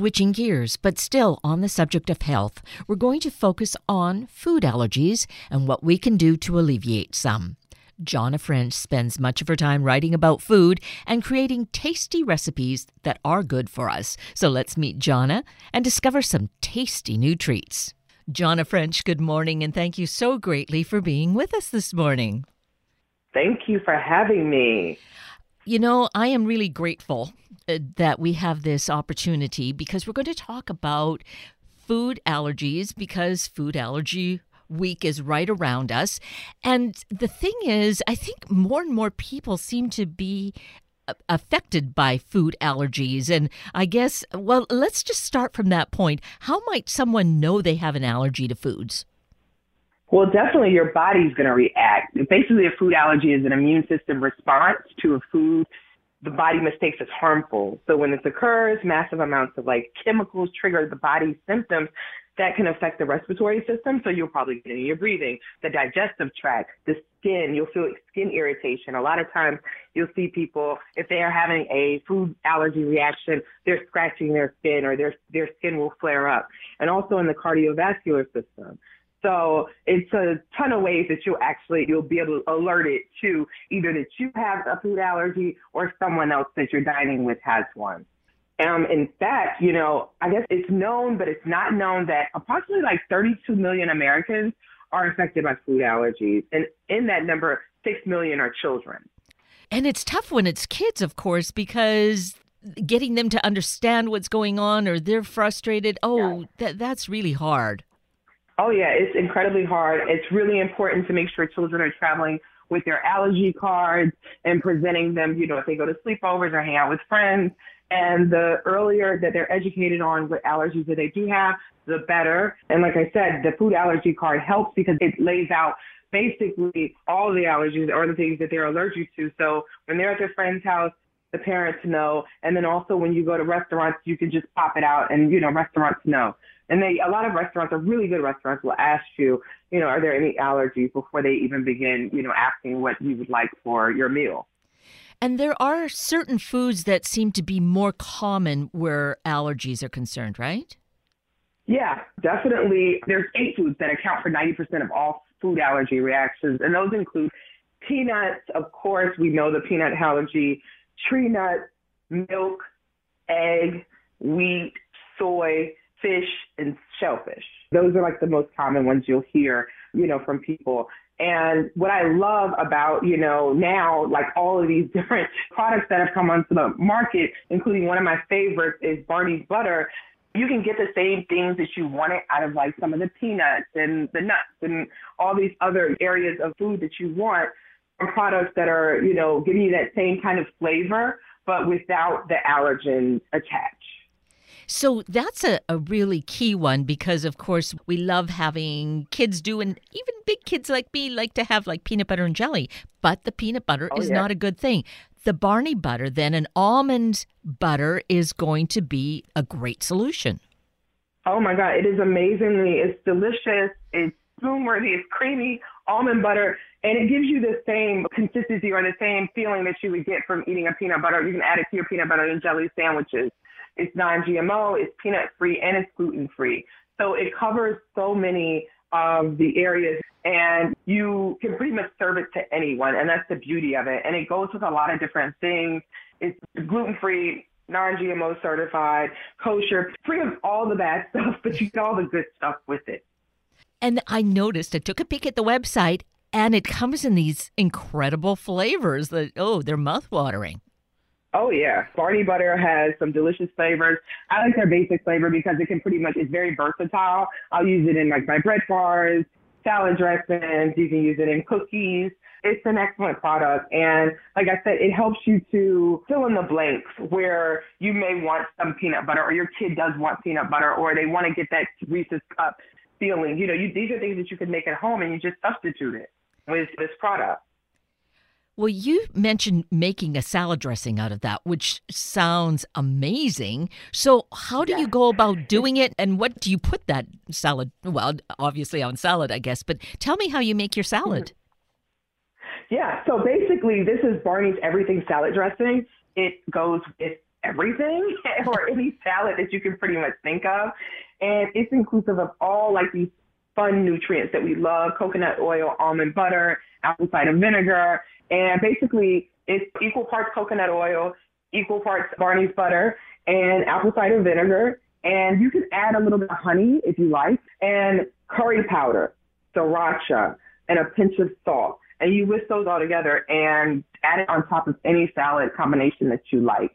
Switching gears, but still on the subject of health, we're going to focus on food allergies and what we can do to alleviate some. Johnna French spends much of her time writing about food and creating tasty recipes that are good for us. So let's meet Johnna and discover some tasty new treats. Johnna French, good morning, and thank you so greatly for being with us this morning. Thank you for having me. You know, I am really grateful uh, that we have this opportunity because we're going to talk about food allergies because food allergy week is right around us. And the thing is, I think more and more people seem to be uh, affected by food allergies. And I guess, well, let's just start from that point. How might someone know they have an allergy to foods? Well, definitely your body's going to react. Basically, a food allergy is an immune system response to a food the body mistakes as harmful. So when this occurs, massive amounts of like chemicals trigger the body's symptoms that can affect the respiratory system. So you'll probably get in your breathing, the digestive tract, the skin. You'll feel skin irritation. A lot of times you'll see people, if they are having a food allergy reaction, they're scratching their skin or their, their skin will flare up. And also in the cardiovascular system. So it's a ton of ways that you'll actually you'll be able to alert it to either that you have a food allergy or someone else that you're dining with has one. Um, in fact, you know, I guess it's known, but it's not known that approximately like 32 million Americans are affected by food allergies, and in that number, six million are children. And it's tough when it's kids, of course, because getting them to understand what's going on or they're frustrated. Oh, yeah. that that's really hard. Oh, yeah, it's incredibly hard. It's really important to make sure children are traveling with their allergy cards and presenting them, you know, if they go to sleepovers or hang out with friends. And the earlier that they're educated on what allergies that they do have, the better. And like I said, the food allergy card helps because it lays out basically all the allergies or the things that they're allergic to. So when they're at their friend's house, the parents know. And then also when you go to restaurants, you can just pop it out and, you know, restaurants know. And they, a lot of restaurants are really good restaurants will ask you, you know, are there any allergies before they even begin, you know, asking what you would like for your meal. And there are certain foods that seem to be more common where allergies are concerned, right? Yeah, definitely. There's eight foods that account for 90% of all food allergy reactions, and those include peanuts. Of course, we know the peanut allergy, tree nuts, milk, egg, wheat, soy, fish, and shellfish. Those are like the most common ones you'll hear, you know, from people. And what I love about, you know, now, like all of these different products that have come onto the market, including one of my favorites is Barney's Butter. You can get the same things that you wanted out of like some of the peanuts and the nuts and all these other areas of food that you want from products that are, you know, giving you that same kind of flavor, but without the allergen attached. So that's a, a really key one because, of course, we love having kids do, and even big kids like me like to have like peanut butter and jelly, but the peanut butter oh, is yeah. not a good thing. The Barney butter, then, an almond butter is going to be a great solution. Oh my God, it is amazingly, it's delicious, it's spoon worthy, it's creamy almond butter, and it gives you the same consistency or the same feeling that you would get from eating a peanut butter. You can add it to your peanut butter and jelly sandwiches. It's non-GMO, it's peanut free, and it's gluten free. So it covers so many of the areas and you can pretty much serve it to anyone. And that's the beauty of it. And it goes with a lot of different things. It's gluten free, non-GMO certified, kosher, free of all the bad stuff, but you get all the good stuff with it. And I noticed, I took a peek at the website, and it comes in these incredible flavors that, oh, they're mouth-watering. Oh yeah, Barney butter has some delicious flavors. I like their basic flavor because it can pretty much it's very versatile. I'll use it in like my bread bars, salad dressings. You can use it in cookies. It's an excellent product, and like I said, it helps you to fill in the blanks where you may want some peanut butter, or your kid does want peanut butter, or they want to get that Reese's cup feeling. You know, you, these are things that you can make at home, and you just substitute it with this product. Well, you mentioned making a salad dressing out of that, which sounds amazing. So, how do you go about doing it and what do you put that salad? Well, obviously on salad, I guess, but tell me how you make your salad. Mm-hmm. Yeah, so basically, this is Barney's Everything salad dressing. It goes with everything or any salad that you can pretty much think of. And it's inclusive of all like these fun nutrients that we love coconut oil, almond butter, apple cider vinegar. And basically, it's equal parts coconut oil, equal parts Barney's butter, and apple cider vinegar. And you can add a little bit of honey if you like, and curry powder, sriracha, and a pinch of salt. And you whisk those all together and add it on top of any salad combination that you like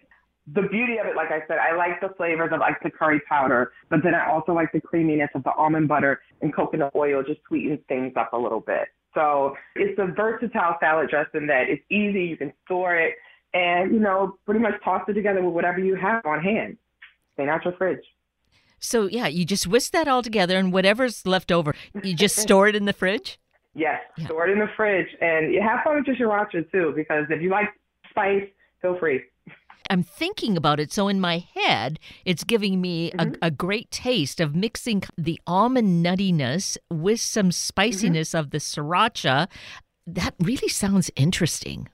the beauty of it, like I said, I like the flavors of like the curry powder, but then I also like the creaminess of the almond butter and coconut oil just sweetens things up a little bit. So it's a versatile salad dressing that it's easy, you can store it, and you know, pretty much toss it together with whatever you have on hand. Stay out your fridge. So yeah, you just whisk that all together, and whatever's left over, you just store it in the fridge. Yes, yeah. store it in the fridge, and you have fun with your sriracha too, because if you like spice, feel free. I'm thinking about it. So in my head, it's giving me mm-hmm. a, a, great taste of mixing the almond nuttiness with some spiciness mm-hmm. of the sriracha. That really sounds interesting.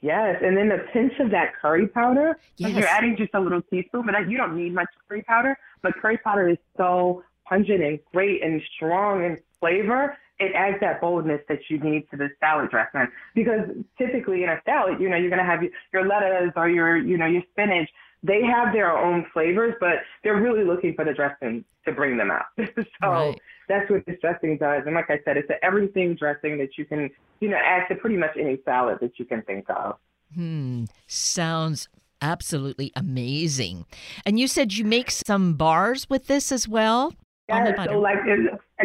Yes, and then a pinch of that curry powder. Yes. You're adding just a little teaspoon, but you don't need much curry powder. But curry powder is so pungent and great and strong in flavor it adds that boldness that you need to the salad dressing. Because typically in a salad, you know, you're going to have your lettuce or your, you know, your spinach. They have their own flavors, but they're really looking for the dressing to bring them out. so right. that's what this dressing does. And like I said, it's an everything dressing that you can, you know, add to pretty much any salad that you can think of. Hmm. Sounds absolutely amazing. And you said you make some bars with this as well? Yes, so like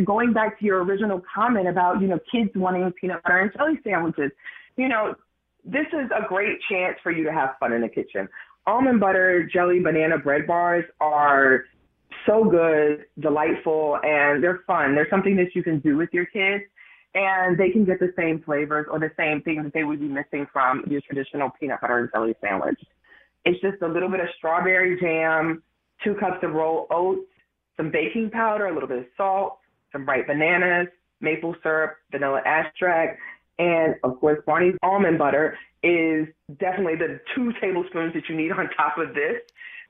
going back to your original comment about, you know, kids wanting peanut butter and jelly sandwiches, you know, this is a great chance for you to have fun in the kitchen. Almond butter, jelly, banana bread bars are so good, delightful, and they're fun. They're something that you can do with your kids, and they can get the same flavors or the same things that they would be missing from your traditional peanut butter and jelly sandwich. It's just a little bit of strawberry jam, two cups of rolled oats, some baking powder, a little bit of salt, some ripe bananas, maple syrup, vanilla extract, and of course, Barney's almond butter is definitely the two tablespoons that you need on top of this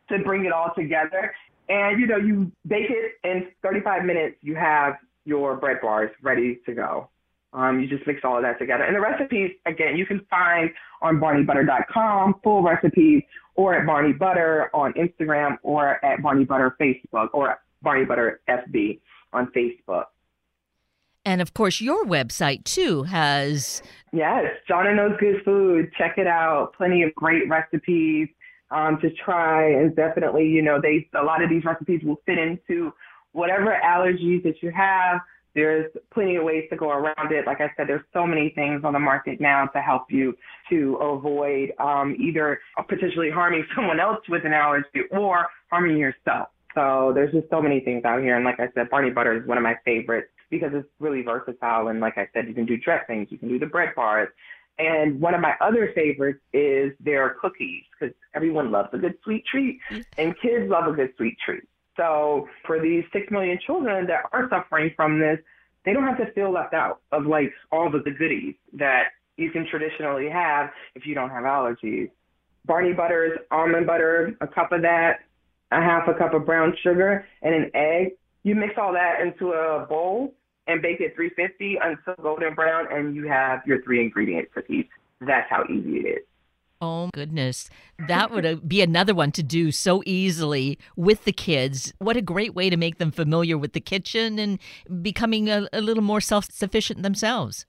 to bring it all together. And you know, you bake it in 35 minutes, you have your bread bars ready to go. Um, you just mix all of that together. And the recipes, again, you can find on barneybutter.com, full recipes, or at Barney Butter on Instagram, or at Barney Butter Facebook, or Barney Butter FB on Facebook. And of course, your website too has. Yes, Johnna Knows Good Food. Check it out. Plenty of great recipes um, to try. And definitely, you know, they a lot of these recipes will fit into whatever allergies that you have. There's plenty of ways to go around it. Like I said, there's so many things on the market now to help you to avoid um, either potentially harming someone else with an allergy or harming yourself. So there's just so many things out here. And like I said, Barney Butter is one of my favorites because it's really versatile. And like I said, you can do dressings, you can do the bread bars. And one of my other favorites is their cookies because everyone loves a good sweet treat and kids love a good sweet treat. So for these six million children that are suffering from this, they don't have to feel left out of like all of the goodies that you can traditionally have if you don't have allergies. Barney butter is almond butter, a cup of that, a half a cup of brown sugar, and an egg. You mix all that into a bowl and bake it 350 until golden brown, and you have your three ingredient cookies. That's how easy it is. Oh goodness. That would uh, be another one to do so easily with the kids. What a great way to make them familiar with the kitchen and becoming a, a little more self sufficient themselves.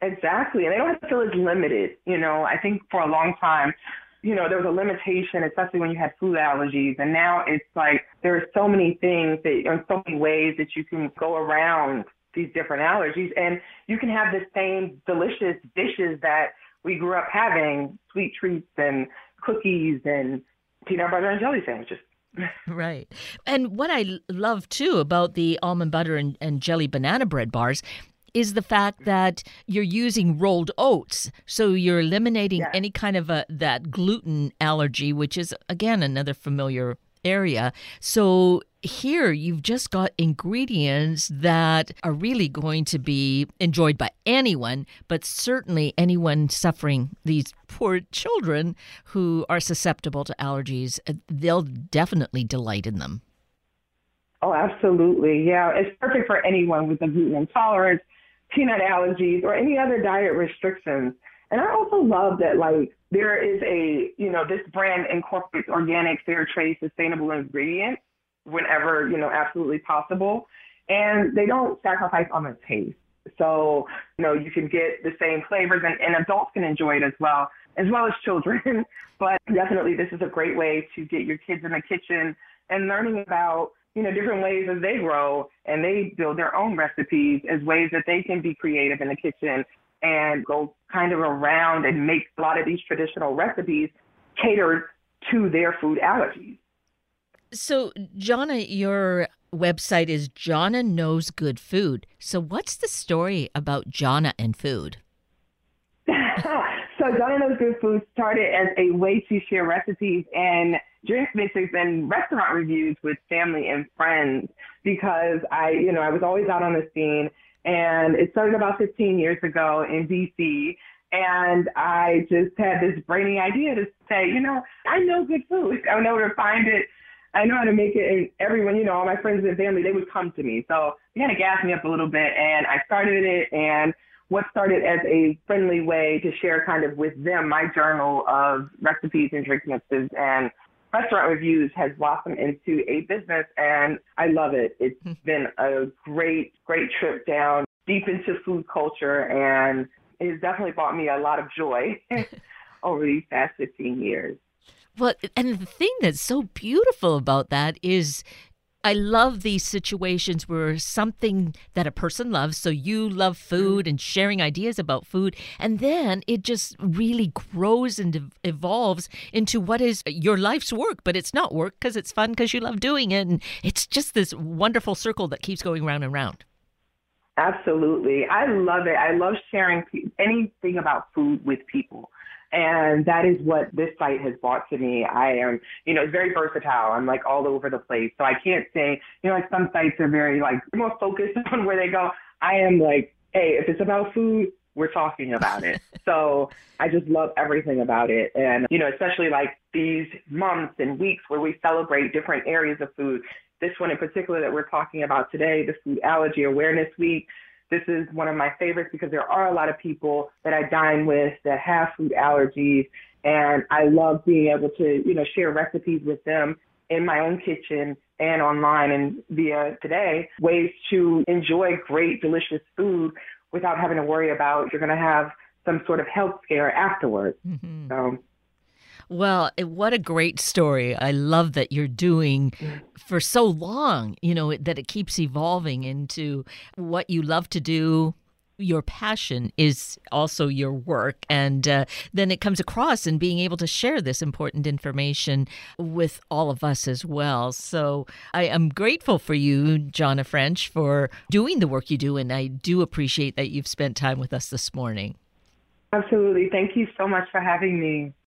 Exactly. And they don't have to feel as limited. You know, I think for a long time, you know, there was a limitation, especially when you had food allergies. And now it's like there are so many things that, and so many ways that you can go around these different allergies. And you can have the same delicious dishes that we grew up having sweet treats and cookies and peanut butter and jelly sandwiches. right. And what I love too about the almond butter and, and jelly banana bread bars is the fact that you're using rolled oats. So you're eliminating any kind of a, that gluten allergy, which is, again, another familiar area. So here you've just got ingredients that are really going to be enjoyed by anyone, but certainly anyone suffering these poor children who are susceptible to allergies, uh, they'll definitely delight in them. Oh, absolutely. Yeah, it's perfect for anyone with a gluten intolerance, peanut allergies, or any other diet restrictions. And I also love that, like, there is a, you know, this brand incorporates organic, fair trade, sustainable ingredients whenever, you know, absolutely possible. And they don't sacrifice on the taste. So, you know, you can get the same flavors and, and adults can enjoy it as well, as well as children. but definitely this is a great way to get your kids in the kitchen and learning about, you know, different ways as they grow and they build their own recipes as ways that they can be creative in the kitchen and go kind of around and make a lot of these traditional recipes catered to their food allergies. So, Johnna, your website is Johnna Knows Good Food. So, what's the story about Johnna and food? so, Johnna Knows Good Food started as a way to share recipes and drink mixes and restaurant reviews with family and friends because I, you know, I was always out on the scene and it started about 15 years ago in DC. And I just had this brainy idea to say, you know, I know good food. I know where to find it I know how to make it, and everyone, you know, all my friends and family, they would come to me. So it kind of gassed me up a little bit, and I started it. And what started as a friendly way to share kind of with them my journal of recipes and drink mixes and restaurant reviews has blossomed into a business, and I love it. It's hmm. been a great, great trip down deep into food culture, and it has definitely brought me a lot of joy over these past 15 years. Well, and the thing that's so beautiful about that is I love these situations where something that a person loves, so you love food and sharing ideas about food, and then it just really grows and evolves into what is your life's work, but it's not work because it's fun because you love doing it. And it's just this wonderful circle that keeps going round and round. Absolutely. I love it. I love sharing anything about food with people. And that is what this site has brought to me. I am, you know, it's very versatile. I'm like all over the place. So I can't say, you know, like some sites are very like more focused on where they go. I am like, hey, if it's about food, we're talking about it. so I just love everything about it. And, you know, especially like these months and weeks where we celebrate different areas of food. This one in particular that we're talking about today, the Food Allergy Awareness Week. This is one of my favorites because there are a lot of people that I dine with that have food allergies, and I love being able to, you know, share recipes with them in my own kitchen and online and via today ways to enjoy great, delicious food without having to worry about you're going to have some sort of health scare afterwards. Mm-hmm. So well, what a great story. I love that you're doing for so long, you know, that it keeps evolving into what you love to do. Your passion is also your work. And uh, then it comes across in being able to share this important information with all of us as well. So I am grateful for you, Johnna French, for doing the work you do. And I do appreciate that you've spent time with us this morning. Absolutely. Thank you so much for having me.